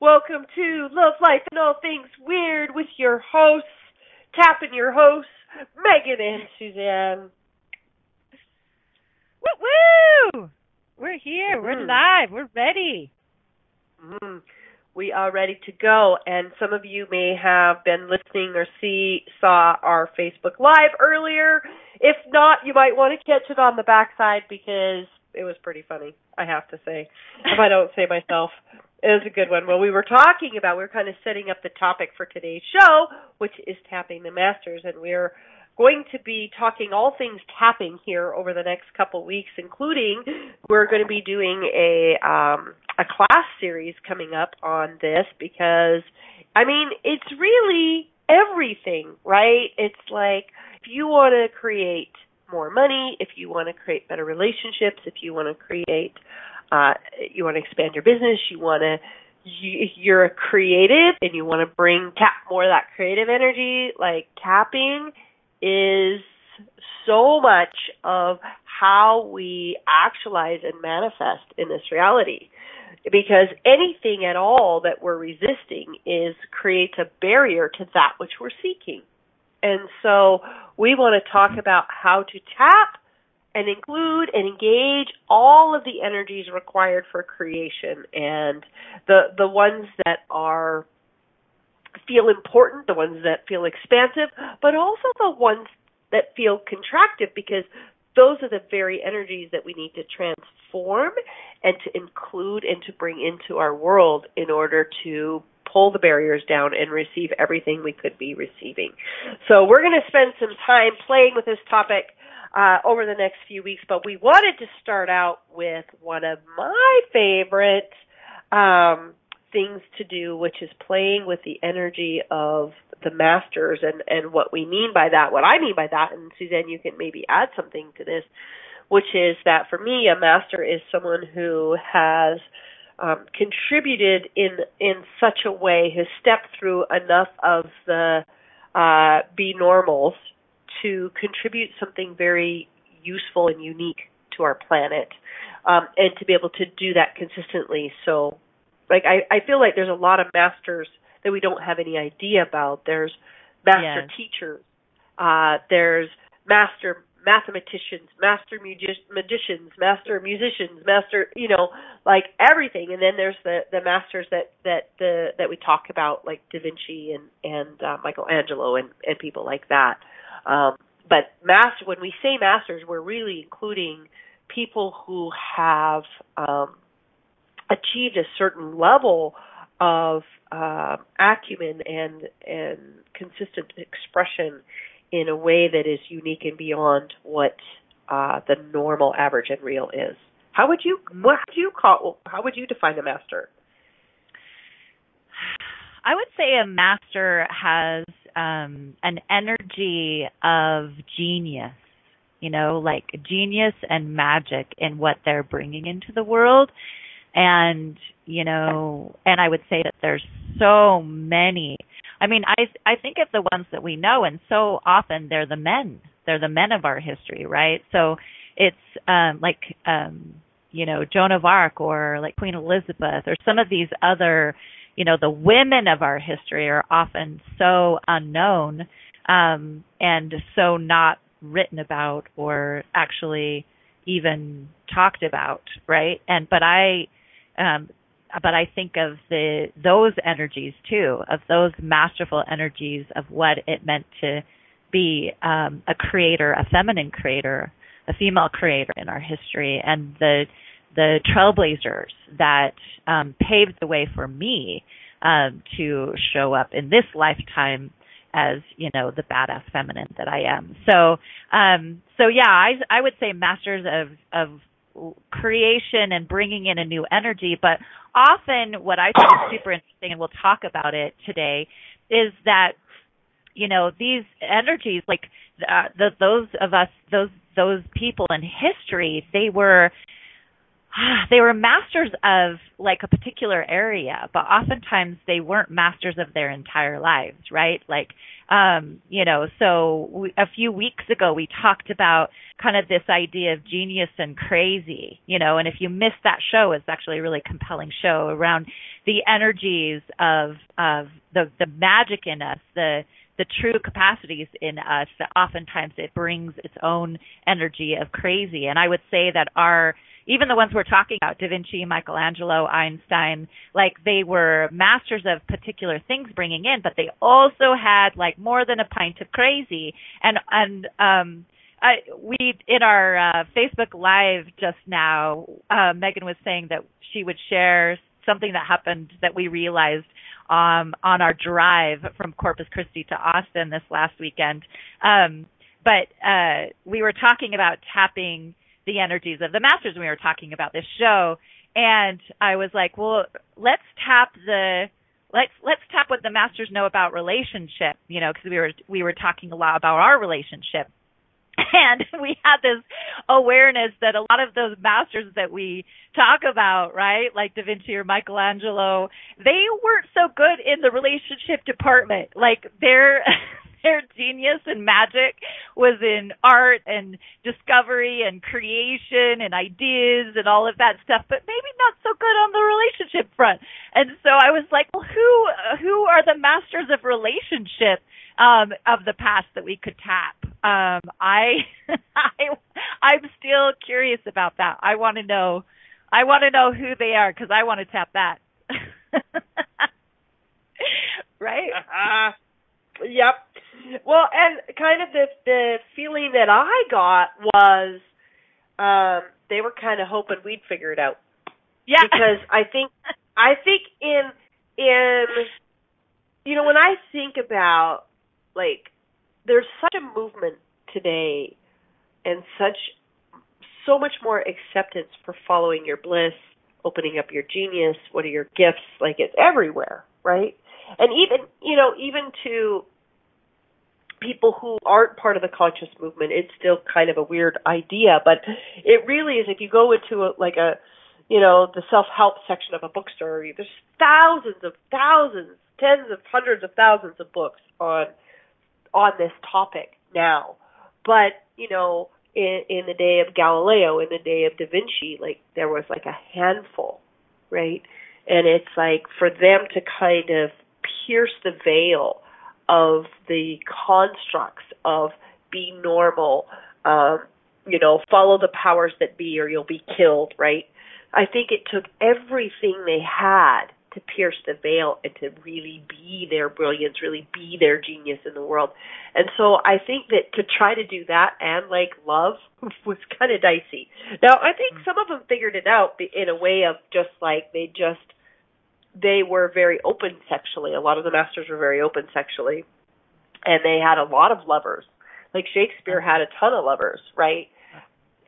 Welcome to Love, Life, and All Things Weird with your hosts, tapping your hosts, Megan and Suzanne. Woo woo! We're here. Mhm. We're live. We're ready. Mm, we are ready to go, and some of you may have been listening or see saw our Facebook Live earlier. If not, you might want to catch it on the backside because it was pretty funny. I have to say, if I don't say myself, it was a good one. Well, we were talking about we're kind of setting up the topic for today's show, which is tapping the masters, and we're going to be talking all things tapping here over the next couple weeks, including we're going to be doing a um, a class series coming up on this because I mean it's really everything, right? It's like if you want to create more money, if you want to create better relationships, if you want to create uh you want to expand your business, you want to you, you're a creative and you want to bring tap more of that creative energy, like tapping is so much of how we actualize and manifest in this reality. Because anything at all that we're resisting is creates a barrier to that which we're seeking. And so we want to talk about how to tap and include and engage all of the energies required for creation and the the ones that are feel important, the ones that feel expansive, but also the ones that feel contractive because those are the very energies that we need to transform and to include and to bring into our world in order to pull the barriers down and receive everything we could be receiving. So we're going to spend some time playing with this topic uh, over the next few weeks, but we wanted to start out with one of my favorite um, things to do, which is playing with the energy of the masters and, and what we mean by that, what I mean by that, and Suzanne, you can maybe add something to this, which is that for me, a master is someone who has um, contributed in in such a way, has stepped through enough of the uh, be normals to contribute something very useful and unique to our planet, um, and to be able to do that consistently. So like I, I feel like there's a lot of masters that we don't have any idea about. There's master Yes. teachers, uh, there's master mathematicians, master magi- magicians, master musicians, master you know, like everything. And then there's the the masters that that the that we talk about like Da Vinci and and uh, Michelangelo and and people like that. Um, but master when we say masters, we're really including people who have um, achieved a certain level of uh, acumen and and consistent expression in a way that is unique and beyond what uh, the normal, average, and real is. How would you what would you call how would you define a master? I would say a master has um an energy of genius, you know, like genius and magic in what they're bringing into the world. And, you know, and I would say that there's so many. I mean, I I think of the ones that we know and so often they're the men. They're the men of our history, right? So it's um like um you know, Joan of Arc or like Queen Elizabeth or some of these other you know the women of our history are often so unknown um and so not written about or actually even talked about right? And but i um but i think of the those energies too of those masterful energies of what it meant to be um, a creator, a feminine creator, a female creator in our history, and the the trailblazers that um, paved the way for me um, to show up in this lifetime as you know the badass feminine that I am. So um, so yeah, I I would say masters of of creation and bringing in a new energy, but often what I think is super interesting, and we'll talk about it today, is that you know these energies, like uh, the, those of us, those those people in history, they were they were masters of like a particular area, but oftentimes they weren't masters of their entire lives, right? Like, um, you know, so we, a few weeks ago we talked about kind of this idea of genius and crazy, you know, and if you missed that show, it's actually a really compelling show around the energies of of the the magic in us, the the true capacities in us that oftentimes it brings its own energy of crazy. And I would say that our even the ones we're talking about, Da Vinci, Michelangelo, Einstein, like they were masters of particular things bringing in, but they also had like more than a pint of crazy. And and um, I, we in our uh, Facebook Live just now, uh, Megan was saying that she would share something that happened that we realized um, on our drive from Corpus Christi to Austin this last weekend. Um, but uh, we were talking about tapping the energies of the masters when we were talking about this show. And I was like, well, let's tap the let's let's tap what the masters know about relationship, you know, because we were we were talking a lot about our relationship. And we had this awareness that a lot of those masters that we talk about, right, like Da Vinci or Michelangelo, they weren't so good in the relationship department. Like they're their genius and magic was in art and discovery and creation and ideas and all of that stuff, but maybe not so good on the relationship front. And so I was like, well, who who are the masters of relationship um, of the past that we could tap? Um, I I I'm still curious about that. I want to know. I want to know who they are because I want to tap that. right? Yep. Well, and kind of the the feeling that I got was um they were kind of hoping we'd figure it out. Yeah. Because I think I think in in you know when I think about like there's such a movement today and such so much more acceptance for following your bliss, opening up your genius, what are your gifts, like it's everywhere, right? And even you know, even to people who aren't part of the conscious movement, it's still kind of a weird idea, but it really is. If you go into a, like a, you know, the self-help section of a bookstore, there's thousands of thousands, tens of hundreds of thousands of books on on this topic now. But you know, in, in the day of Galileo, in the day of Da Vinci, like there was like a handful, right? And it's like for them to kind of pierce the veil of the constructs of be normal, um, you know, follow the powers that be or you'll be killed, right? I think it took everything they had to pierce the veil and to really be their brilliance, really be their genius in the world. And so I think that to try to do that and like love was kind of dicey. Now I think some of them figured it out in a way of just like they just they were very open sexually. A lot of the masters were very open sexually, and they had a lot of lovers. Like Shakespeare had a ton of lovers, right?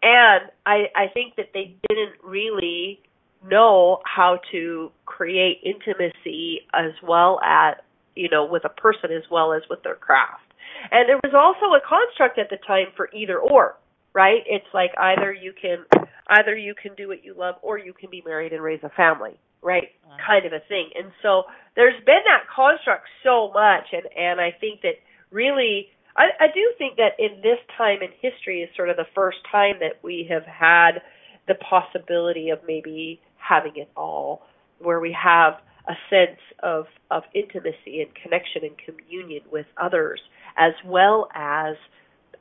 And I I think that they didn't really know how to create intimacy as well as you know with a person as well as with their craft. And there was also a construct at the time for either or, right? It's like either you can either you can do what you love or you can be married and raise a family right wow. kind of a thing and so there's been that construct so much and and i think that really i i do think that in this time in history is sort of the first time that we have had the possibility of maybe having it all where we have a sense of of intimacy and connection and communion with others as well as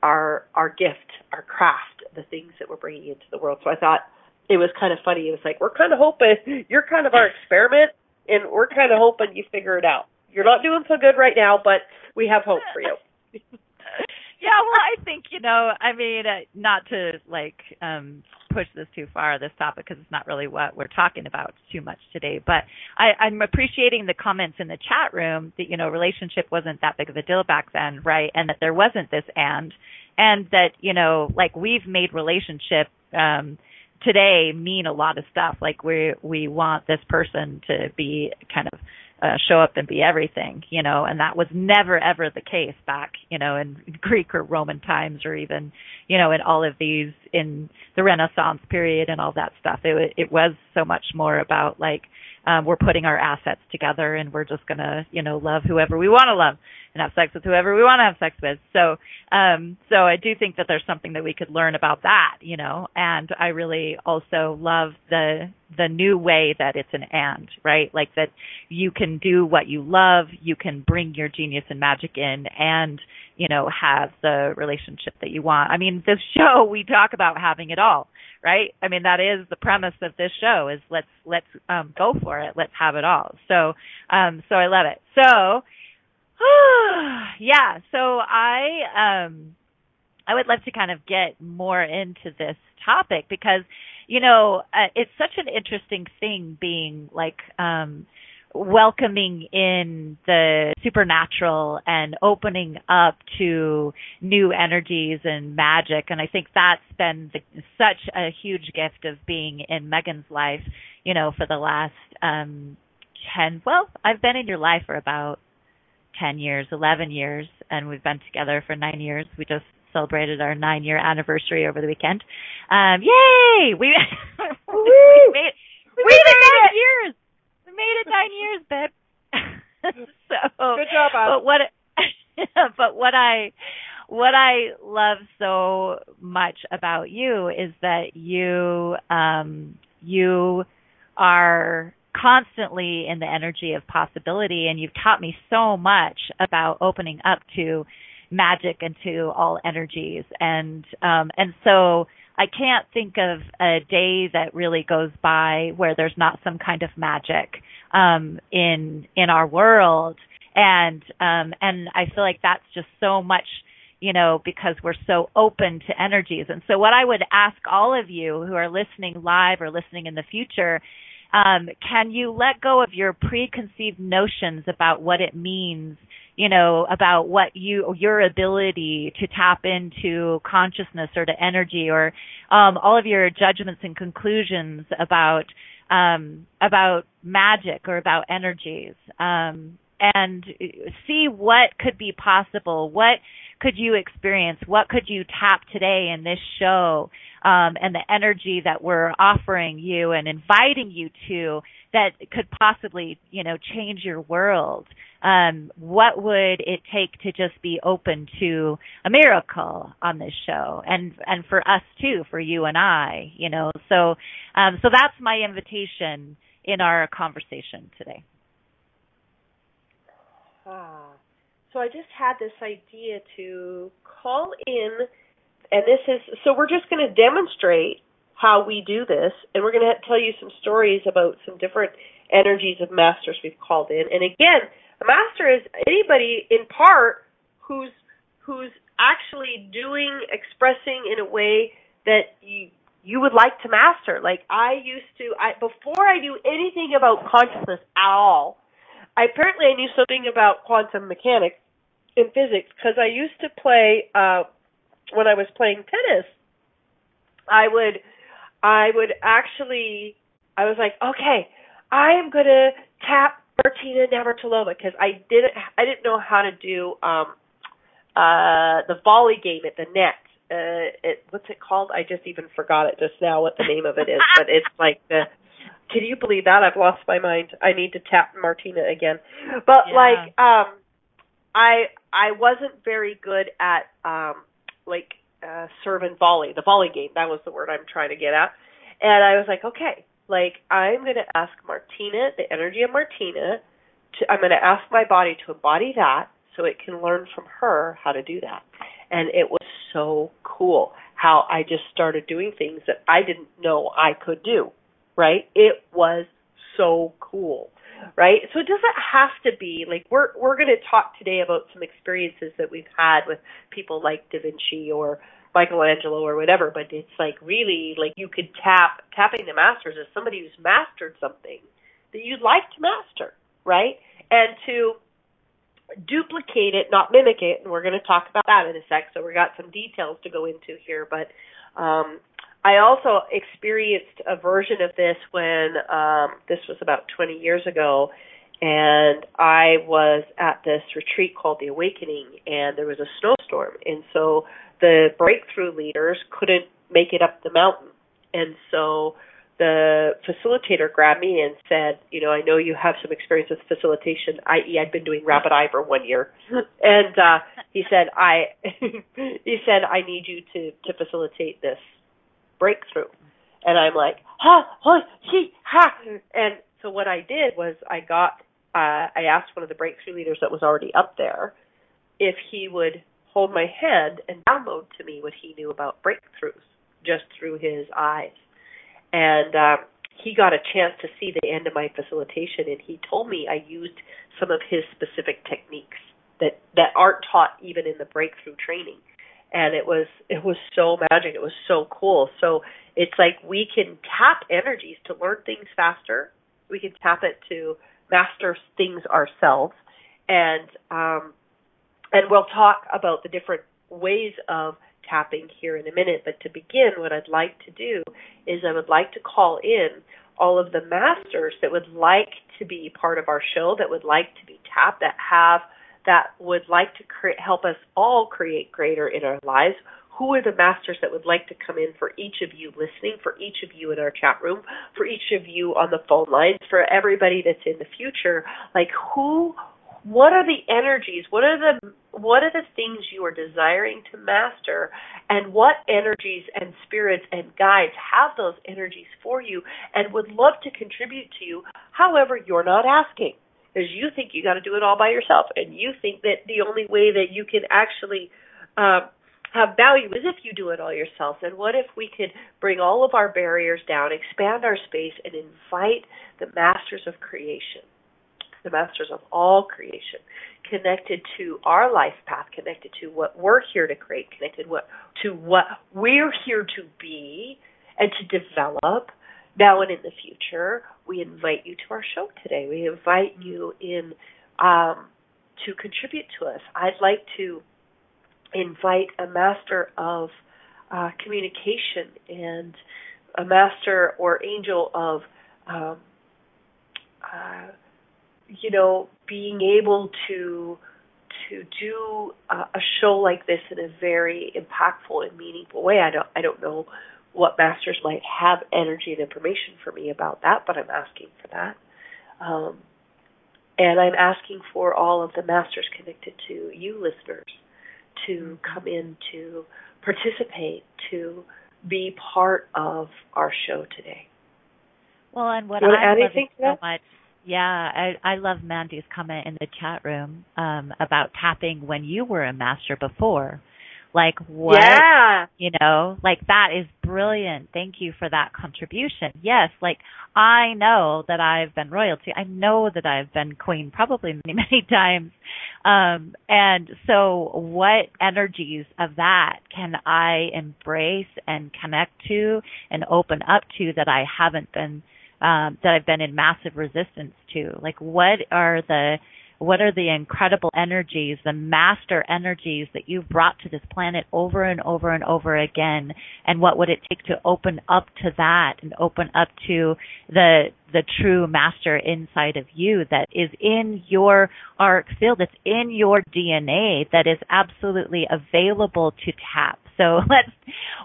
our our gift our craft the things that we're bringing into the world so i thought it was kind of funny. It was like, we're kind of hoping you're kind of our experiment, and we're kind of hoping you figure it out. You're not doing so good right now, but we have hope for you. yeah, well, I think you know, I mean, uh, not to like um push this too far this topic because it's not really what we're talking about too much today. But I, I'm appreciating the comments in the chat room that you know relationship wasn't that big of a deal back then, right? And that there wasn't this and, and that you know like we've made relationship um today mean a lot of stuff. Like we we want this person to be kind of uh, show up and be everything, you know, and that was never ever the case back, you know, in Greek or Roman times or even, you know, in all of these in the Renaissance period and all that stuff. It it was so much more about like um, we're putting our assets together and we're just gonna, you know, love whoever we want to love and have sex with whoever we want to have sex with. So, um, so I do think that there's something that we could learn about that, you know, and I really also love the, the new way that it's an and, right? Like that you can do what you love, you can bring your genius and magic in and, you know, have the relationship that you want. I mean, this show, we talk about having it all right? I mean, that is the premise of this show is let's let's um, go for it. Let's have it all. So um, so I love it. So yeah, so I um I would love to kind of get more into this topic because you know, uh, it's such an interesting thing being like um welcoming in the supernatural and opening up to new energies and magic. And i think that's been the, such a huge gift of being in megan's life you know for the last um 10 well i've been in your life for about 10 years 11 years and we've been together for 9 years. We just celebrated our 9 year anniversary over the weekend. Um yay! We we made we, we made it! 9 years made it nine years, babe. so good job. But what? but what I what I love so much about you is that you um you are constantly in the energy of possibility and you've taught me so much about opening up to magic and to all energies and um and so I can't think of a day that really goes by where there's not some kind of magic um, in in our world, and um, and I feel like that's just so much, you know, because we're so open to energies. And so, what I would ask all of you who are listening live or listening in the future. Um, can you let go of your preconceived notions about what it means you know, about what you, your ability to tap into consciousness or to energy or, um, all of your judgments and conclusions about, um, about magic or about energies. Um, and see what could be possible. What could you experience? What could you tap today in this show? Um, and the energy that we're offering you and inviting you to that could possibly, you know, change your world um, what would it take to just be open to a miracle on this show and and for us too for you and I you know? So um, so that's my invitation in our conversation today. Ah so I just had this idea to call in and this is so we're just going to demonstrate how we do this and we're going to tell you some stories about some different energies of masters we've called in and again a master is anybody in part who's who's actually doing expressing in a way that you you would like to master. Like I used to I before I knew anything about consciousness at all. I apparently I knew something about quantum mechanics in physics because I used to play uh when I was playing tennis. I would I would actually I was like, okay, I am going to tap Martina Navratilova because I didn't I didn't know how to do um uh the volley game at the net. Uh it what's it called? I just even forgot it just now what the name of it is, but it's like the can you believe that? I've lost my mind. I need to tap Martina again. But yeah. like um I I wasn't very good at um like uh serve and volley, the volley game. That was the word I'm trying to get at. And I was like, okay, like I'm going to ask Martina, the energy of Martina, to I'm going to ask my body to embody that so it can learn from her how to do that. And it was so cool how I just started doing things that I didn't know I could do. Right? It was so cool. Right? So it doesn't have to be like we're we're going to talk today about some experiences that we've had with people like Da Vinci or Michelangelo or whatever, but it's like really like you could tap tapping the masters as somebody who's mastered something that you'd like to master, right? And to duplicate it, not mimic it, and we're going to talk about that in a sec. So we got some details to go into here, but um, I also experienced a version of this when um, this was about 20 years ago, and I was at this retreat called the Awakening, and there was a snowstorm, and so the breakthrough leaders couldn't make it up the mountain, and so the facilitator grabbed me and said, you know, I know you have some experience with facilitation, i.e., I'd been doing rapid eye for one year, and uh, he said, I, he said, I need you to to facilitate this breakthrough, and I'm like, ha, ha, he, ha, and so what I did was I got, uh, I asked one of the breakthrough leaders that was already up there if he would hold my hand and download to me what he knew about breakthroughs just through his eyes. And um, he got a chance to see the end of my facilitation, and he told me I used some of his specific techniques that that aren't taught even in the breakthrough training, and it was it was so magic. It was so cool. So it's like we can tap energies to learn things faster. We can tap it to master things ourselves, and um, and we'll talk about the different ways of tapping here in a minute. But to begin, what I'd like to do is I would like to call in all of the masters that would like to be part of our show, that would like to be tapped, that have that would like to create, help us all create greater in our lives. Who are the masters that would like to come in for each of you listening, for each of you in our chat room, for each of you on the phone lines, for everybody that's in the future? Like who what are the energies what are the what are the things you are desiring to master and what energies and spirits and guides have those energies for you and would love to contribute to you however you're not asking because you think you got to do it all by yourself and you think that the only way that you can actually uh, have value is if you do it all yourself. And what if we could bring all of our barriers down, expand our space, and invite the masters of creation the masters of all creation, connected to our life path, connected to what we're here to create, connected what, to what we're here to be and to develop now and in the future. We invite you to our show today. We invite you in um, to contribute to us. I'd like to invite a master of uh, communication and a master or angel of um, uh, you know, being able to to do a, a show like this in a very impactful and meaningful way. I don't I don't know what masters might have energy and information for me about that, but I'm asking for that. Um, and I'm asking for all of the masters connected to you listeners to come in to participate, to be part of our show today. Well, and what I'm loving so much yeah, I I love Mandy's comment in the chat room um about tapping when you were a master before. Like what yeah. you know, like that is brilliant. Thank you for that contribution. Yes, like I know that I've been royalty. I know that I've been queen probably many, many times. Um and so what energies of that can I embrace and connect to and open up to that I haven't been um, that I've been in massive resistance to. Like, what are the what are the incredible energies, the master energies that you've brought to this planet over and over and over again? And what would it take to open up to that and open up to the the true master inside of you that is in your arc field, that's in your DNA, that is absolutely available to tap. So let's,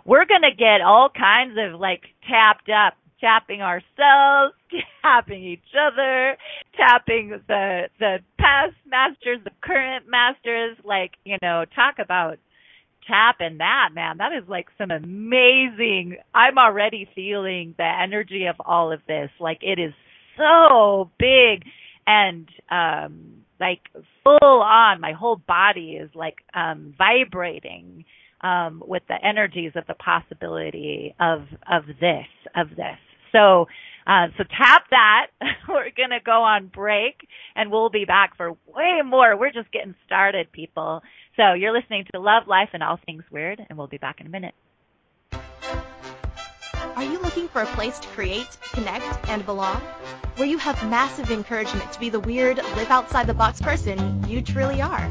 we're gonna get all kinds of like tapped up tapping ourselves, tapping each other, tapping the the past masters, the current masters, like, you know, talk about tapping that, man. That is like some amazing I'm already feeling the energy of all of this. Like it is so big and um like full on my whole body is like um vibrating um, with the energies of the possibility of of this of this. So Uh, so tap that. We're to go on break and we'll be back for way more. We're just getting started, people. So you're listening to Love, Life, and All Things Weird, and we'll be back in a minute. Are you looking for a place to create, connect, and belong? Where you have massive encouragement to be the weird, live outside the box person you truly are.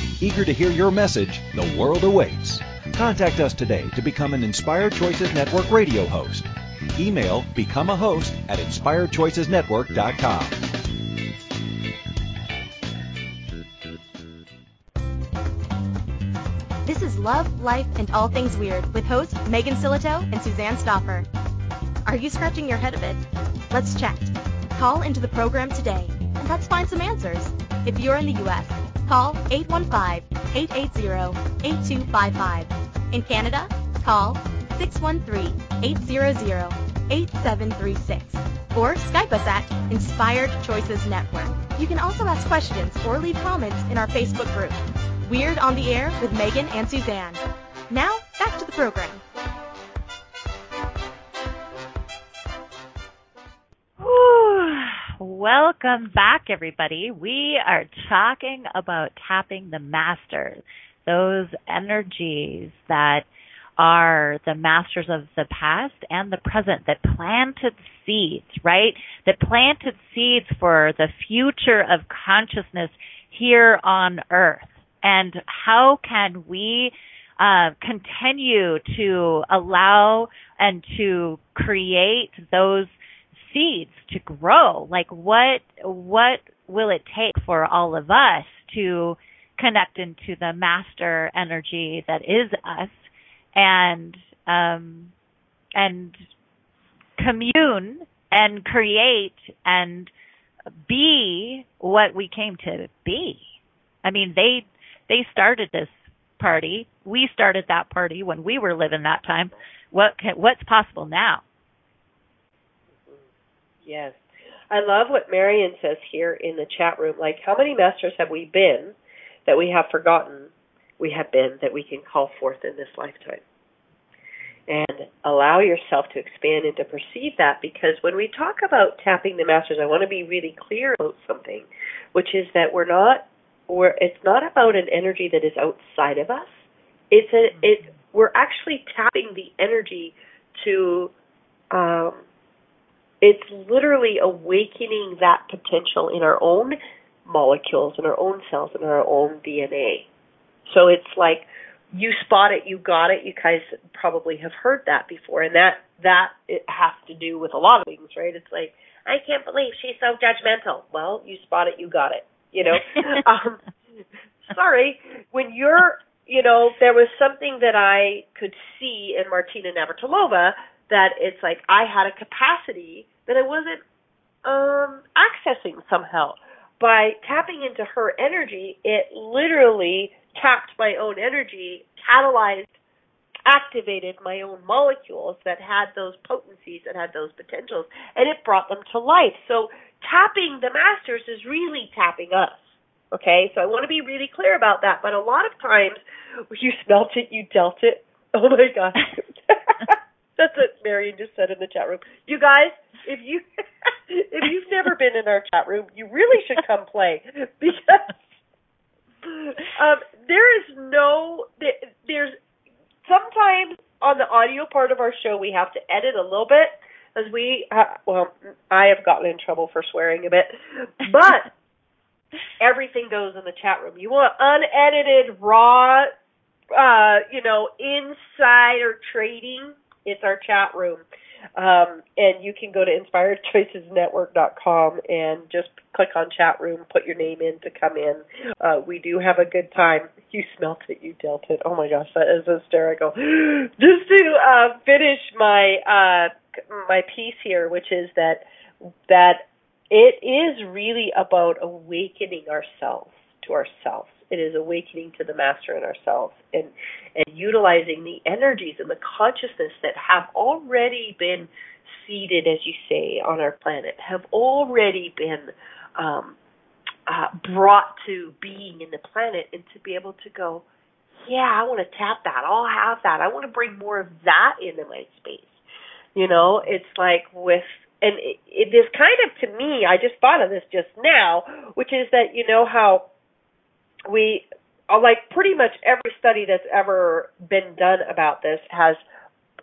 Eager to hear your message, the world awaits. Contact us today to become an Inspired Choices Network radio host. Email become a host at inspiredchoicesnetwork.com. This is Love, Life, and All Things Weird with hosts Megan Silito and Suzanne Stoffer. Are you scratching your head a bit? Let's chat. Call into the program today and let's find some answers. If you're in the U.S., call 815-880-8255. In Canada, call 613-800-8736 or Skype us at Inspired Choices Network. You can also ask questions or leave comments in our Facebook group. Weird on the Air with Megan and Suzanne. Now, back to the program. Welcome back, everybody. We are talking about tapping the masters, those energies that are the masters of the past and the present that planted seeds, right? That planted seeds for the future of consciousness here on earth and how can we uh, continue to allow and to create those seeds to grow? Like what what will it take for all of us to connect into the master energy that is us and um, and commune and create and be what we came to be. I mean, they they started this party. We started that party when we were living that time. What can, what's possible now? Yes. I love what Marion says here in the chat room. Like, how many masters have we been that we have forgotten we have been that we can call forth in this lifetime? And allow yourself to expand and to perceive that because when we talk about tapping the masters, I want to be really clear about something, which is that we're not we're it's not about an energy that is outside of us. It's a it's we're actually tapping the energy to um it's literally awakening that potential in our own molecules, in our own cells, in our own DNA. So it's like you spot it, you got it. You guys probably have heard that before, and that that it has to do with a lot of things, right? It's like I can't believe she's so judgmental. Well, you spot it, you got it you know. um, sorry, when you're, you know, there was something that I could see in Martina Navratilova that it's like I had a capacity that I wasn't um accessing somehow. By tapping into her energy, it literally tapped my own energy, catalyzed activated my own molecules that had those potencies, that had those potentials, and it brought them to life. So tapping the masters is really tapping us. Okay, so I want to be really clear about that. But a lot of times, you smelt it, you dealt it. Oh my gosh, that's what Marion just said in the chat room. You guys, if you if you've never been in our chat room, you really should come play because um, there is no there's sometimes on the audio part of our show we have to edit a little bit as we uh, well I have gotten in trouble for swearing a bit, but everything goes in the chat room. You want unedited, raw, uh, you know, insider trading? It's our chat room. Um, and you can go to inspiredchoicesnetwork.com and just click on chat room, put your name in to come in. Uh, we do have a good time. You smelt it, you dealt it. Oh my gosh, that is hysterical. Just to uh, finish my uh, my piece here, which is that that it is really about awakening ourselves to ourselves. It is awakening to the master in ourselves and and utilizing the energies and the consciousness that have already been seeded, as you say, on our planet, have already been um, uh, brought to being in the planet, and to be able to go, yeah, I want to tap that. I'll have that. I want to bring more of that into my space. You know, it's like with and it, it is kind of to me, I just thought of this just now, which is that you know how we uh, like pretty much every study that's ever been done about this has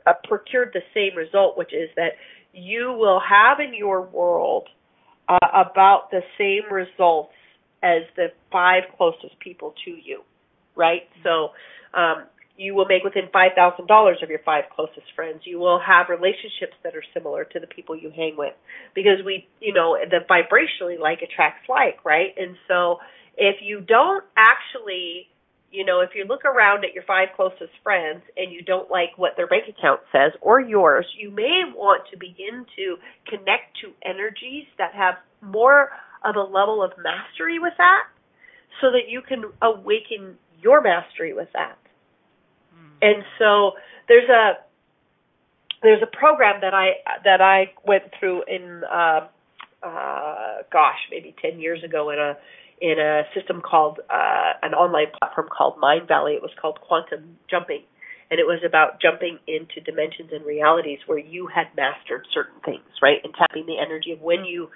uh, procured the same result, which is that you will have in your world uh, about the same results as the five closest people to you, right? So um, you will make within five thousand dollars of your five closest friends. You will have relationships that are similar to the people you hang with, because we, you know, the vibrationally like attracts like, right? And so if you don't actually you know, if you look around at your five closest friends and you don't like what their bank account says or yours, you may want to begin to connect to energies that have more of a level of mastery with that so that you can awaken your mastery with that. And so there's a there's a program that I that I went through in uh, uh, gosh maybe ten years ago in a in a system called uh, an online platform called Mindvalley. It was called Quantum Jumping, and it was about jumping into dimensions and realities where you had mastered certain things, right, and tapping the energy of when you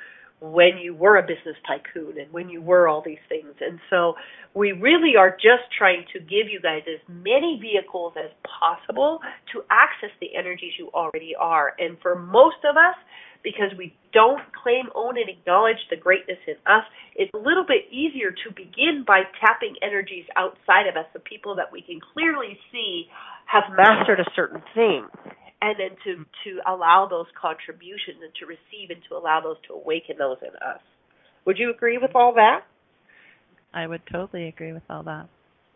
when you were a business tycoon and when you were all these things. And so we really are just trying to give you guys as many vehicles as possible to access the energies you already are. And for most of us, because we don't claim, own, and acknowledge the greatness in us, it's a little bit easier to begin by tapping energies outside of us, the people that we can clearly see have mastered a certain thing and then to to allow those contributions and to receive and to allow those to awaken those in us. Would you agree with all that? I would totally agree with all that.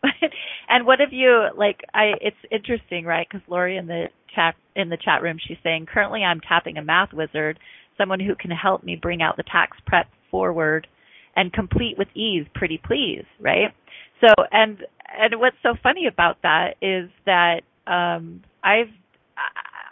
and what have you like? I it's interesting, right? Because Lori in the chat in the chat room, she's saying currently I'm tapping a math wizard, someone who can help me bring out the tax prep forward and complete with ease. Pretty please, right? So and and what's so funny about that is that um I've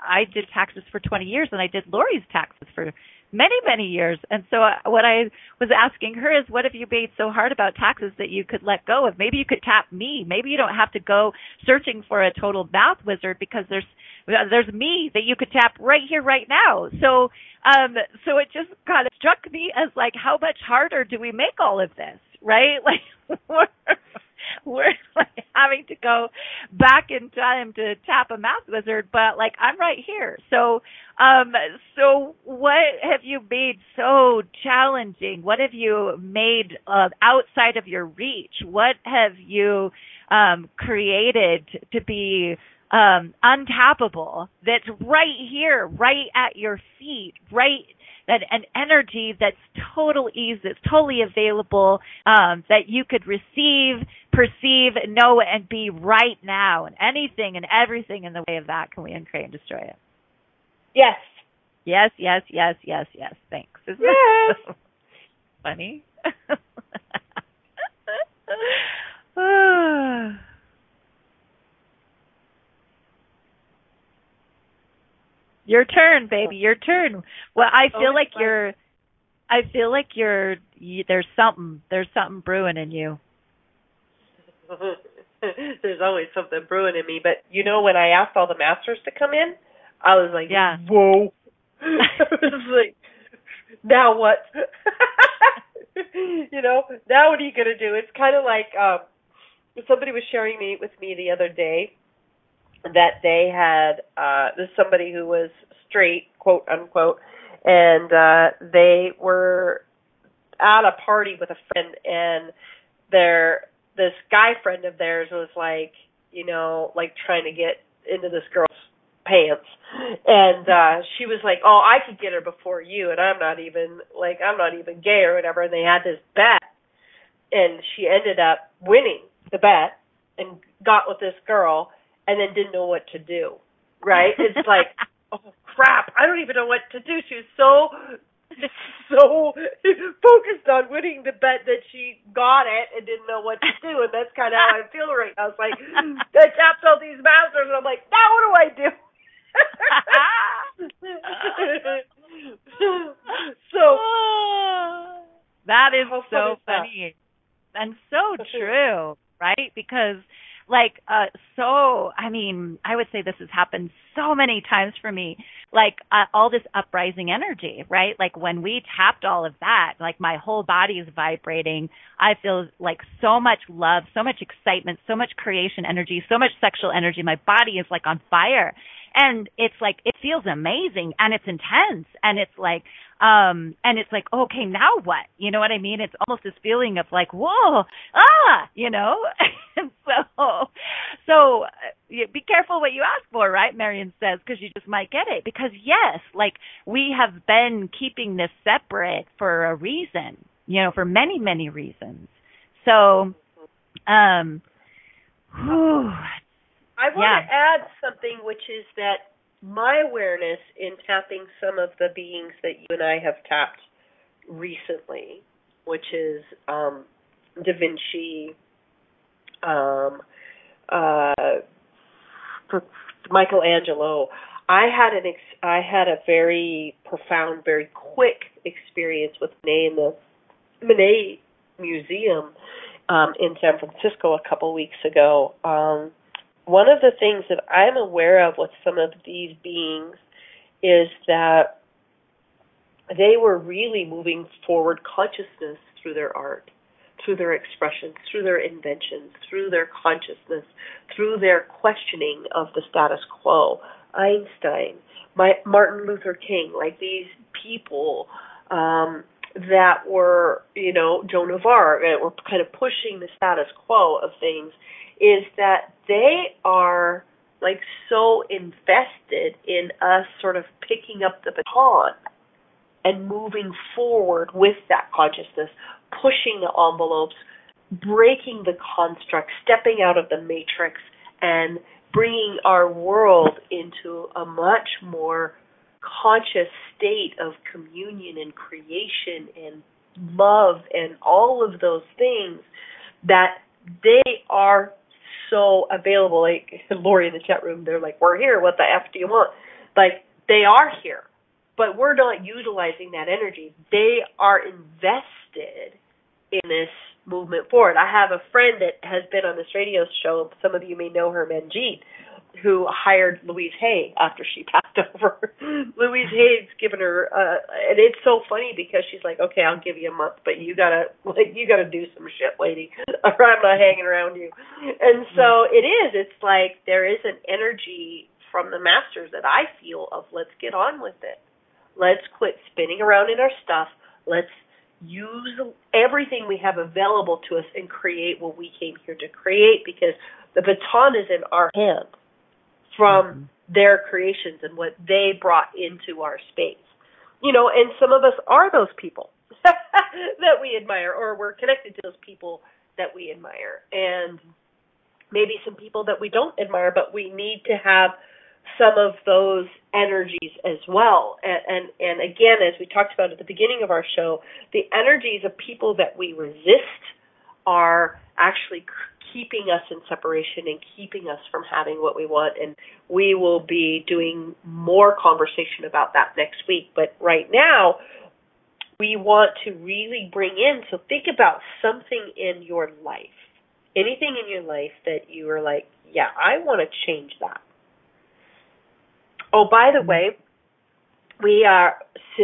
I did taxes for 20 years and I did Lori's taxes for many, many years. And so uh, what I was asking her is, what have you made so hard about taxes that you could let go of? Maybe you could tap me. Maybe you don't have to go searching for a total math wizard because there's there's me that you could tap right here, right now. So, um, so it just kind of struck me as like, how much harder do we make all of this, right? Like, we're like having to go back in time to tap a math wizard, but like I'm right here. So, um, so what have you made so challenging? What have you made uh, outside of your reach? What have you um, created to be um, untappable that's right here, right at your feet, right that an energy that's total ease, that's totally available, um, that you could receive, perceive, know, and be right now. And anything and everything in the way of that, can we uncreate and destroy it? Yes. Yes, yes, yes, yes, yes. Thanks. Isn't yes. So funny? Your turn, baby. Your turn. Well, I feel oh, like fun. you're. I feel like you're. You, there's something. There's something brewing in you. there's always something brewing in me, but you know, when I asked all the masters to come in, I was like, yeah. whoa. I was like, now what? you know, now what are you gonna do? It's kind of like um somebody was sharing me with me the other day that they had uh this is somebody who was straight, quote unquote, and uh they were at a party with a friend and their this guy friend of theirs was like, you know, like trying to get into this girl's pants. And uh she was like oh i could get her before you and i'm not even like i'm not even gay or whatever and they had this bet. And she ended up winning the bet and got with this girl and then didn't know what to do right? It's like oh crap i don't even know what to do. She was so so focused on winning the bet that she got it and didn't know what to do and that's kind of how i feel right now. It's like i tapped all these masters and i'm like now what do i do? So that is so funny and so true, right? Because like uh so I mean, I would say this has happened so many times for me. Like uh, all this uprising energy, right? Like when we tapped all of that, like my whole body is vibrating. I feel like so much love, so much excitement, so much creation energy, so much sexual energy. My body is like on fire and it's like it feels amazing and it's intense and it's like um and it's like okay now what? You know what i mean? It's almost this feeling of like whoa ah you know? So so uh, be careful what you ask for right? Marion says because you just might get it. Because yes like we have been keeping this separate for a reason you know for many many reasons. So um whew, I want Yeah. to add something, which is that my awareness in tapping some of the beings that you and I have tapped recently, which is um, Da Vinci, um, uh, Michelangelo. I had an ex- I had a very profound, very quick experience with Monet in the Monet Museum um, in San Francisco a couple weeks ago. Um, one of the things that I'm aware of with some of these beings is that they were really moving forward consciousness through their art, through their expressions, through their inventions, through their consciousness, through their questioning of the status quo. Einstein, Martin Luther King, like these people um, that were, you know, Joan of Arc, were kind of pushing the status quo of things, is that they are like so invested in us sort of picking up the baton and moving forward with that consciousness, pushing the envelopes, breaking the construct, stepping out of the matrix, and bringing our world into a much more conscious state of communion and creation and love and all of those things that they are so available. Like Lori in the chat room, they're like, "We're here. What the f do you want?" Like they are here, but we're not utilizing that energy. They are invested in this movement forward. I have a friend that has been on this radio show. Some of you may know her, Manjeet, who hired Louise Hay after she passed over. Louise Hay's given her, uh, and it's so funny because she's like, "Okay, I'll give you a month, but you gotta like you gotta do some shit, lady, or I'm not hanging around you." And so it is. It's like there is an energy from the masters that I feel of let's get on with it. Let's quit spinning around in our stuff. Let's use everything we have available to us and create what we came here to create because the baton is in our hand from mm-hmm. their creations and what they brought into our space. You know, and some of us are those people that we admire or we're connected to those people that we admire. And maybe some people that we don't admire, but we need to have some of those energies as well. And, and and again, as we talked about at the beginning of our show, the energies of people that we resist are actually keeping us in separation and keeping us from having what we want. And we will be doing more conversation about that next week. But right now, we want to really bring in. So think about something in your life, anything in your life that you are like, yeah, I want to change that. Oh, by the way, we are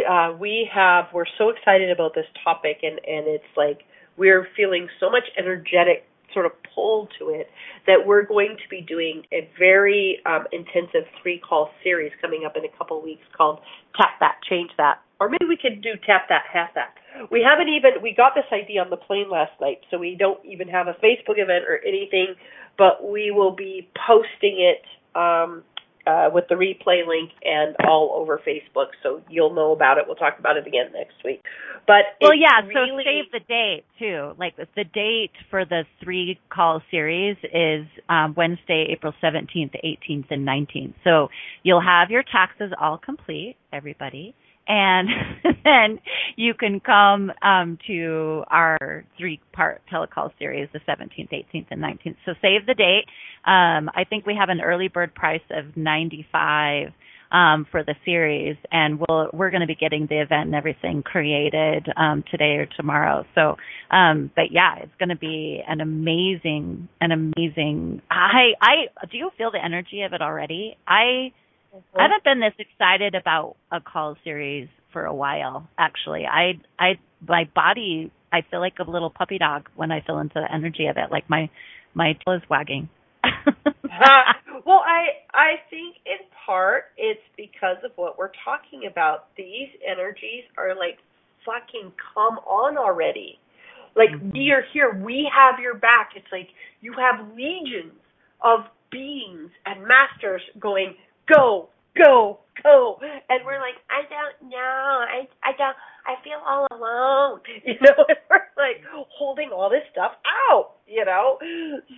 uh, we have we're so excited about this topic, and and it's like we're feeling so much energetic sort of pull to it that we're going to be doing a very um, intensive three call series coming up in a couple weeks called Tap That, Change That. Or maybe we could do Tap That, Half That. We haven't even, we got this idea on the plane last night, so we don't even have a Facebook event or anything, but we will be posting it um, uh, with the replay link and all over Facebook, so you'll know about it. We'll talk about it again next week. But well, yeah. Really... So save the date too. Like the date for the three call series is um, Wednesday, April seventeenth, eighteenth, and nineteenth. So you'll have your taxes all complete, everybody and then you can come um, to our three-part telecall series, the 17th, 18th, and 19th. So save the date. Um, I think we have an early bird price of 95 um, for the series, and we'll, we're going to be getting the event and everything created um, today or tomorrow. So, um, but yeah, it's going to be an amazing, an amazing. I, I do you feel the energy of it already? I Mm-hmm. I haven't been this excited about a call series for a while. Actually, I I my body I feel like a little puppy dog when I feel into the energy of it. Like my my tail is wagging. uh, well, I I think in part it's because of what we're talking about. These energies are like fucking come on already. Like mm-hmm. we are here, we have your back. It's like you have legions of beings and masters going go, go, go. And we're like, I don't know. I I don't I feel all alone. You know, and we're like holding all this stuff out, you know.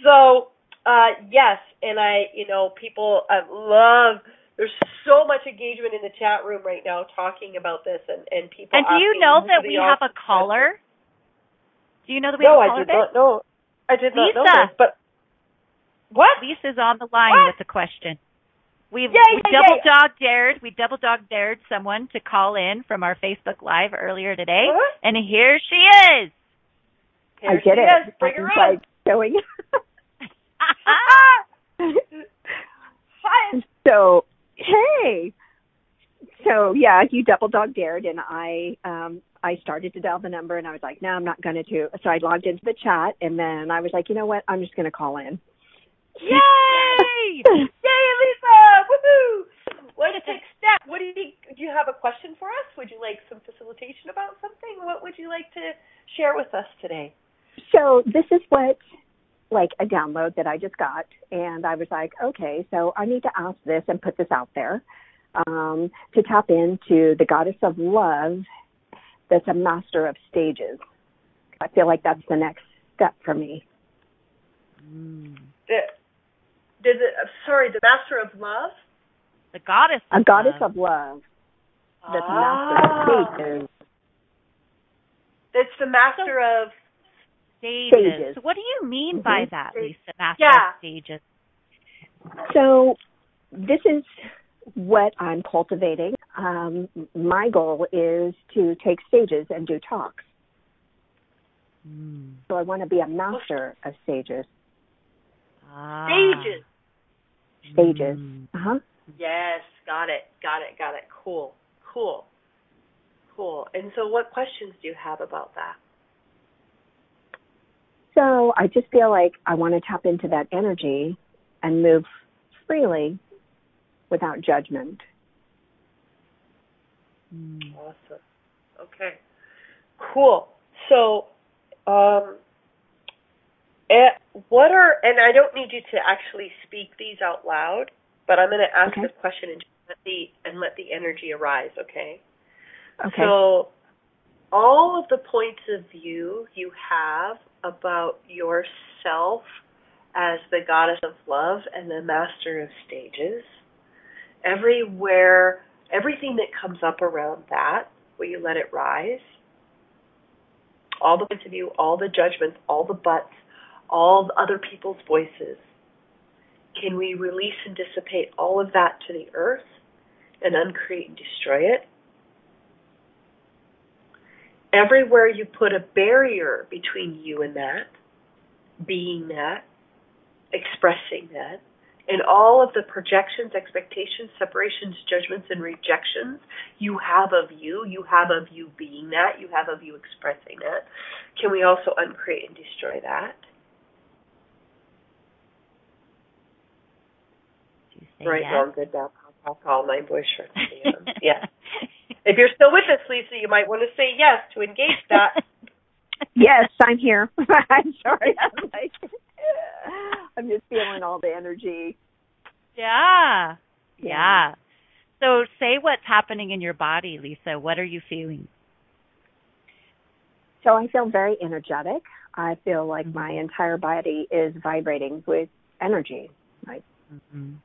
So uh yes, and I you know, people I love there's so much engagement in the chat room right now talking about this and, and people And do you know that we have a caller? Do you know that we no, have a caller? No, I did not know. I did Lisa. not know this, but what? Lisa's on the line what? with a question. We've yay, we yay, double yay. dog dared we double dog dared someone to call in from our Facebook Live earlier today, What? and here she is. Here I get she it. Is. Bring her It's on. like showing. Hi. so hey. So yeah, you double dog dared, and I um I started to dial the number, and I was like, no, I'm not going to. Do so I logged into the chat, and then I was like, you know what, I'm just going to call in. Yay! Yay, Lisa! Woohoo! Let's take step. What do you do? You have a question for us? Would you like some facilitation about something? What would you like to share with us today? So this is what like a download that I just got, and I was like, okay, so I need to ask this and put this out there um, to tap into the goddess of love that's a master of stages. I feel like that's the next step for me. Mm. The, did the, uh, sorry, the master of love? The goddess. A of goddess love. of love that's Ah. master of stages. It's the master of stages. stages. So what do you mean by Mhm. that, Lisa? Master Yeah. of stages. So this is what I'm cultivating. Um, my goal is to take stages and do talks. Mm. So I want to be a master of stages. Ah. stages. Stages. Mm. Uh huh. Yes, got it, got it, got it. Cool, cool, cool. And so, what questions do you have about that? So I just feel like I want to tap into that energy and move freely without judgment. Mm. Awesome. Okay. Cool. So, um, eh, what are and I don't need you to actually speak these out loud, but I'm going to ask Okay. this question and just let the and let the energy arise. Okay. Okay. So, all of the points of view you have about yourself as the goddess of love and the master of stages, everywhere, everything that comes up around that, will you let it rise? All the points of view, all the judgments, all the buts, all the other people's voices. Can we release and dissipate all of that to the earth and uncreate and destroy it? everywhere you put a barrier between you and that, being that, expressing that, and all of the projections, expectations, separations, judgments, and rejections you have of you, you have of you being that, you have of you expressing that, can we also uncreate and destroy that? Right, yes. wrong, good, bad, call, call, my boyfriend. yeah. If you're still with us, Lisa, you might want to say yes to engage that. Yes, I'm here. I'm sorry. I'm like, I'm just feeling all the energy. Yeah. Yeah. Yeah. So say what's happening in your body, Lisa. What are you feeling? So I feel very energetic. I feel like Mhm. my entire body is vibrating with energy. Like hmm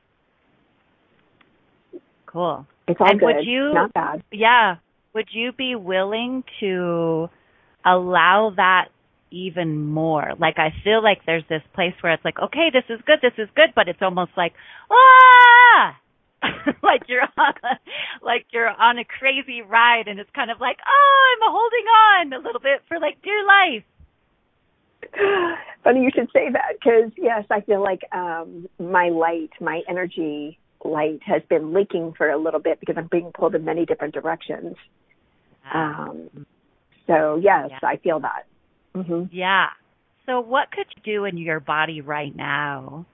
Cool. it's all And good, would you- not bad. Yeah. Would you be willing to allow that even more? Like I feel like there's this place where it's like, okay, this is good, this is good, but it's almost like, ah, like you're on, a, like you're on a crazy ride, and it's kind of like, oh, I'm holding on a little bit for like dear life. Funny you should say that because yes, I feel like um my light, my energy light has been leaking for a little bit because I'm being pulled in many different directions. Um so yes, Yeah. I feel that. hmm Yeah. So what could you do in your body right now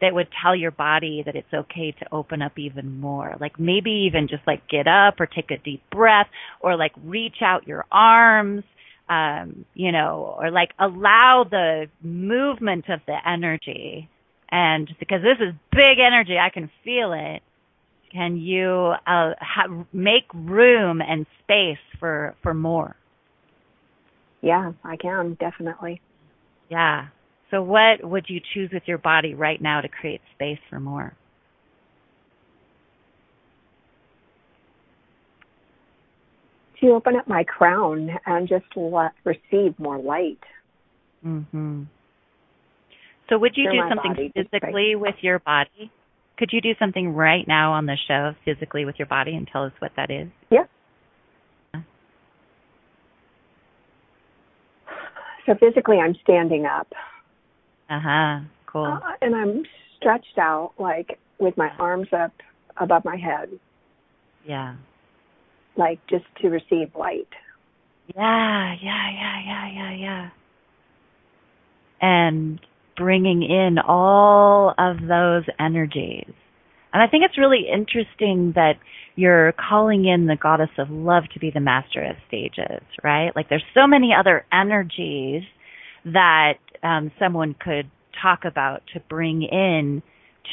that would tell your body that it's okay to open up even more? Like maybe even just like get up or take a deep breath or like reach out your arms, um, you know, or like allow the movement of the energy. And because this is big energy, I can feel it. Can you uh, ha- make room and space for for more? Yeah, I can definitely. Yeah. So what would you choose with your body right now to create space for more? To open up my crown and just let receive more light. Mhm. So would you do something body, physically with your body? Could you do something right now on the show physically with your body and tell us what that is? Yeah. So physically, I'm standing up Uh-huh. Cool. uh, and I'm stretched out, like with my arms up above my head, Yeah. like just to receive light. Yeah, yeah, yeah, yeah, yeah, yeah. And bringing in all of those energies. And I think it's really interesting that you're calling in the goddess of love to be the master of stages, right? Like there's so many other energies that um, someone could talk about to bring in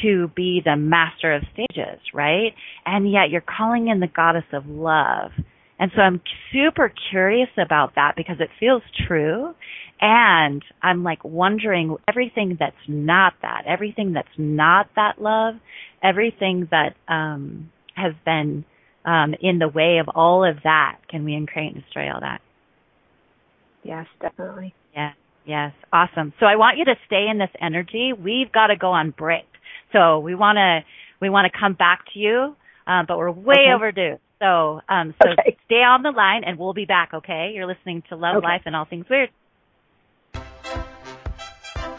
to be the master of stages, right? And yet you're calling in the goddess of love. And so I'm super curious about that because it feels true. And I'm like wondering everything that's not that, everything that's not that love, everything that um, has been um, in the way of all of that. Can we uncreate and destroy all that? Yes, definitely. Yeah. Yes. Awesome. So I want you to stay in this energy. We've got to go on break. So we want to we want to come back to you, uh, but we're way Okay. overdue. So um, so Okay. stay on the line and we'll be back. Okay. You're listening to Love Okay. Life and All Things Weird.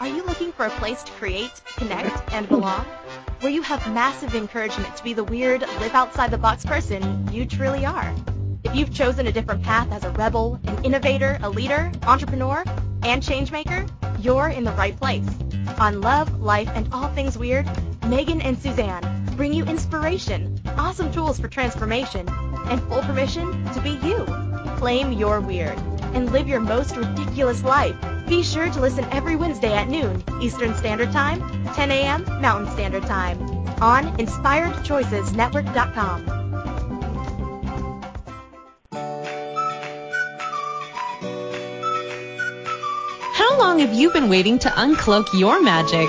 Are you looking for a place to create, connect, and belong? Where you have massive encouragement to be the weird, live outside the box person you truly are. If you've chosen a different path as a rebel, an innovator, a leader, entrepreneur, and changemaker, you're in the right place. On Love, Life, and All Things Weird, Megan and Suzanne bring you inspiration, awesome tools for transformation, and full permission to be you. Claim your weird and live your most ridiculous life. Be sure to listen every Wednesday at noon Eastern Standard Time, 10 a.m. Mountain Standard Time on InspiredChoicesNetwork.com. How long have you been waiting to uncloak your magic?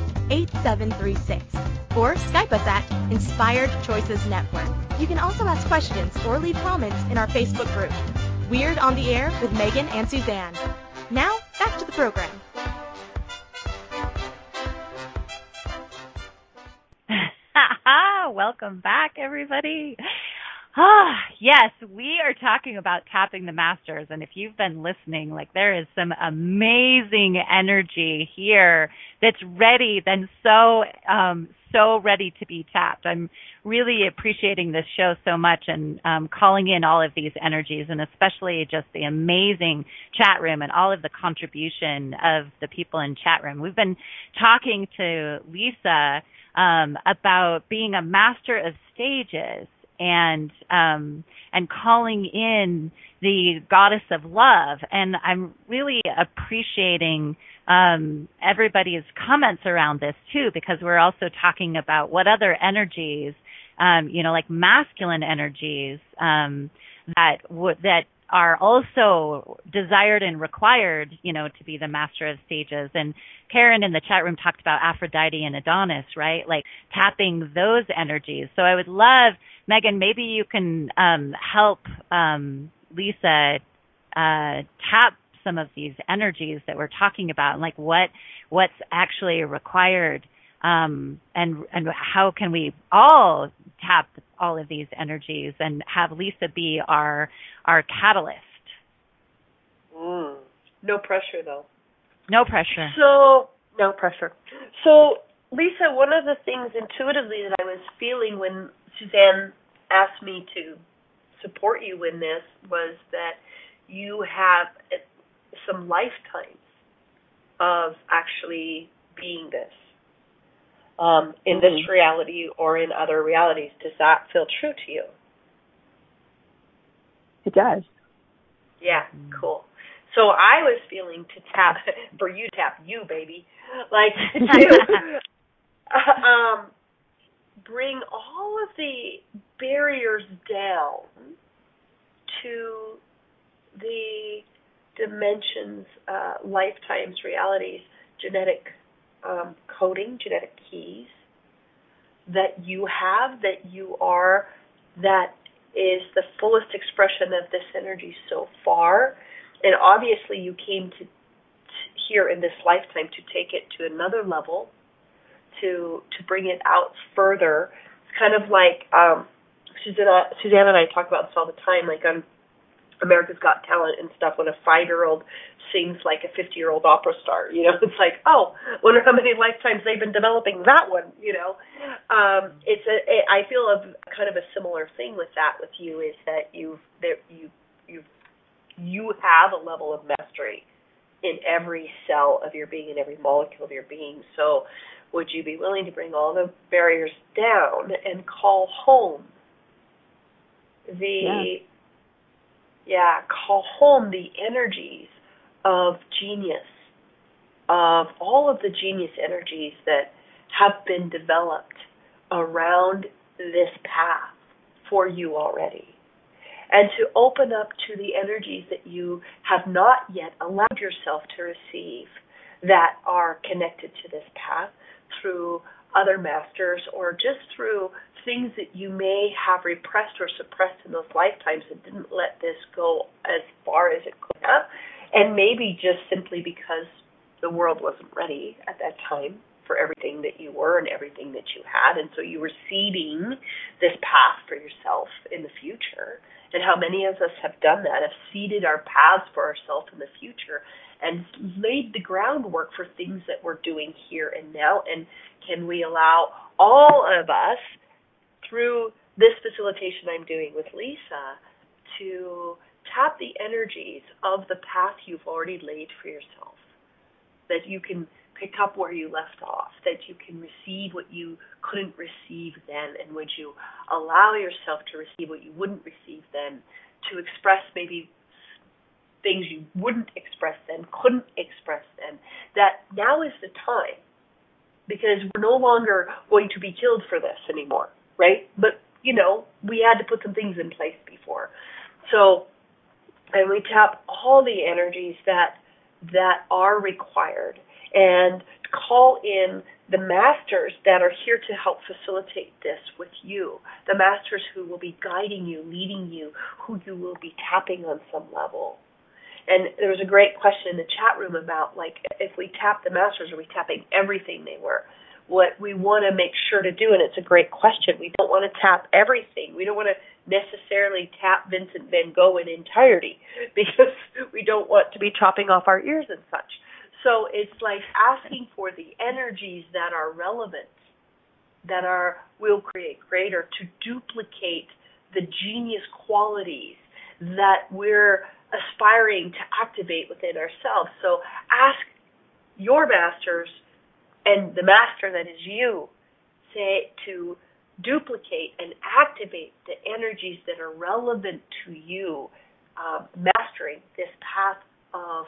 613-800-8736 or Skype us at Inspired Choices Network. You can also ask questions or leave comments in our Facebook group. Weird on the Air with Megan and Suzanne. Now, back to the program. Welcome back, everybody. Ah, yes, we are talking about tapping the masters. And if you've been listening, like there is some amazing energy here that's ready, then so, um, so ready to be tapped. I'm really appreciating this show so much and um, calling in all of these energies and especially just the amazing chat room and all of the contribution of the people in chat room. We've been talking to Lisa um, about being a master of stages and um, and calling in the goddess of love. And I'm really appreciating um, everybody's comments around this too, because we're also talking about what other energies, um, you know, like masculine energies um, that would that are also desired and required, you know, to be the master of stages. And Karen in the chat room talked about Aphrodite and Adonis, right? Like tapping those energies. So I would love, Megan, maybe you can um, help um, Lisa uh, tap some of these energies that we're talking about and like what what's actually required um, and and how can we all tap all of these energies and have Lisa be our our catalyst. Mm. No pressure though. No pressure. So no pressure. So Lisa, one of the things intuitively that I was feeling when Suzanne asked me to support you in this was that you have some lifetimes of actually being this um, in mm-hmm. this reality or in other realities. Does that feel true to you? It does. Yeah, cool. So I was feeling to tap for you tap you baby, like to um, bring all of the barriers down to the dimensions, uh, lifetimes, realities, genetic um, coding, genetic keys that you have, that you are, that is the fullest expression of this energy so far. And obviously, you came to, here in this lifetime to take it to another level, to to bring it out further. It's kind of like um, Susanna, Suzanne and I talk about this all the time. Like on America's Got Talent and stuff when a five year old sings like a 50 year old opera star. You know, it's like, oh, wonder how many lifetimes they've been developing that one. You know, um, it's a. It, I feel a kind of a similar thing with that with you is that you've there you you you have a level of mastery in every cell of your being in every molecule of your being. So, would you be willing to bring all the barriers down and call home the yeah yeah, call home the energies of genius, of all of the genius energies that have been developed around this path for you already. And to open up to the energies that you have not yet allowed yourself to receive that are connected to this path through other masters or just through things that you may have repressed or suppressed in those lifetimes that didn't let this go as far as it could have. And maybe just simply because the world wasn't ready at that time for everything that you were and everything that you had. And so you were seeding this path for yourself in the future. And how many of us have done that, have seeded our paths for ourselves in the future and laid the groundwork for things that we're doing here and now. And can we allow all of us through this facilitation I'm doing with Lisa to tap the energies of the path you've already laid for yourself. That you can pick up where you left off, that you can receive what you couldn't receive then, and would you allow yourself to receive what you wouldn't receive then, to express maybe things you wouldn't express then, couldn't express then, that now is the time because we're no longer going to be killed for this anymore right? But you know, we had to put some things in place before. So, and we tap all the energies that that are required and call in the masters that are here to help facilitate this with you. The masters who will be guiding you, leading you, who you will be tapping on some level. And there was a great question in the chat room about like if we tap the masters, are we tapping everything they were? What we want to make sure to do, and it's a great question, we don't want to tap everything. We don't want to necessarily tap Vincent van Gogh in entirety because we don't want to be chopping off our ears and such. So it's like asking for the energies that are relevant, that are will create greater to duplicate the genius qualities that we're aspiring to activate within ourselves. So ask your masters and the master that is you say to duplicate and activate the energies that are relevant to you um, mastering this path of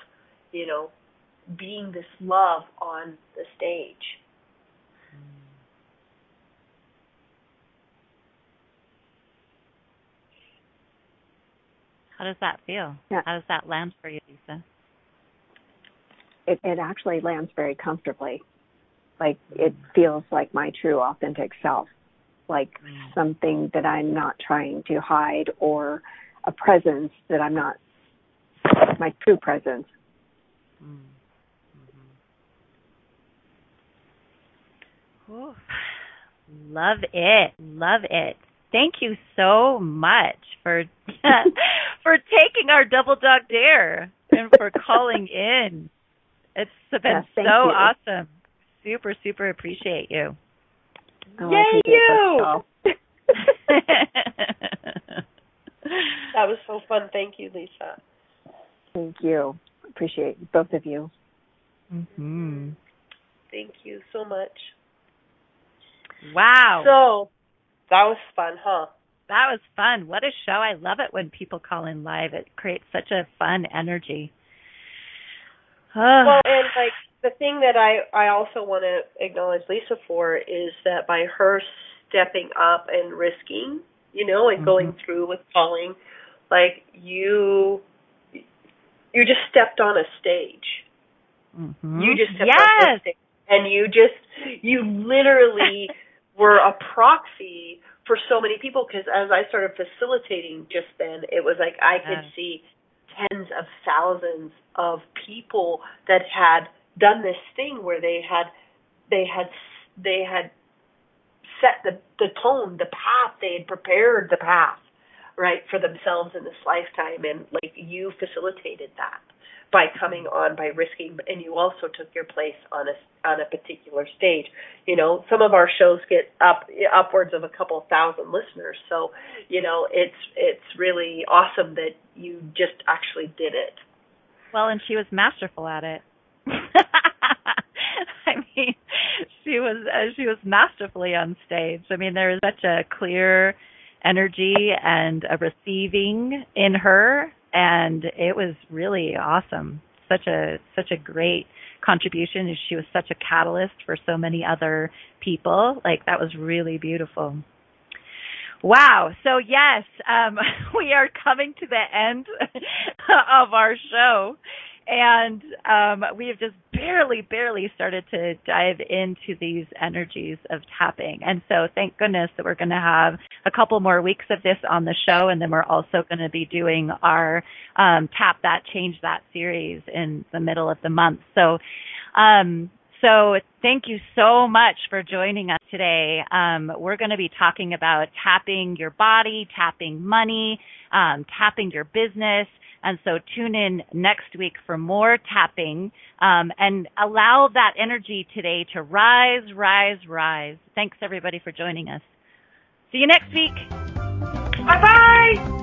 you know being this love on the stage How does that feel? Yeah. How does that land for you, Lisa? It, it actually lands very comfortably. Like it feels like my true authentic self, like Mm. something that I'm not trying to hide or a presence that I'm not my true presence. Mm. hmm Ooh. Love it. Love it. Thank you so much for for taking our double dog dare and for calling in. It's been thank so you. awesome. Super, super appreciate you. Oh, Yay, you! that was so fun thank you lisa Thank you. Appreciate both of you. hmm thank you so much Wow. so that was fun huh that was fun. What a show. I love it when people call in live. It creates such a fun energy. well and like the thing that i i also want to acknowledge lisa for is that by her stepping up and risking you know and going through with calling like you you just stepped on a stage Mhm. you just stepped on yes. a stage and you just you literally were a proxy for so many people because as i started facilitating just then it was like i could Yes. see tens of thousands of people that had done this thing where they had they had they had set the the tone the path they had prepared the path right for themselves in this lifetime. And like you facilitated that by coming on by risking and you also took your place on a on a particular stage. You know some of our shows get up upwards of a couple thousand listeners. So you know it's it's really awesome that you just actually did it. Well, and she was masterful at it. I mean, she was uh, she was masterfully on stage. I mean, there is such a clear energy and a receiving in her, and it was really awesome. Such a such a great contribution. She was such a catalyst for so many other people. Like that was really beautiful. Wow. So yes, um, we are coming to the end of our show. And um, we have just barely, barely started to dive into these energies of tapping. And so thank goodness that we're going to have a couple more weeks of this on the show. And then we're also going to be doing our um, Tap That, Change That series in the middle of the month. So um, so thank you so much for joining us today. Um, we're going to be talking about tapping your body, tapping money, um, tapping your business. And so tune in next week for more tapping um, and allow that energy today to rise, rise, rise. Thanks everybody for joining us. See you next week. bye bye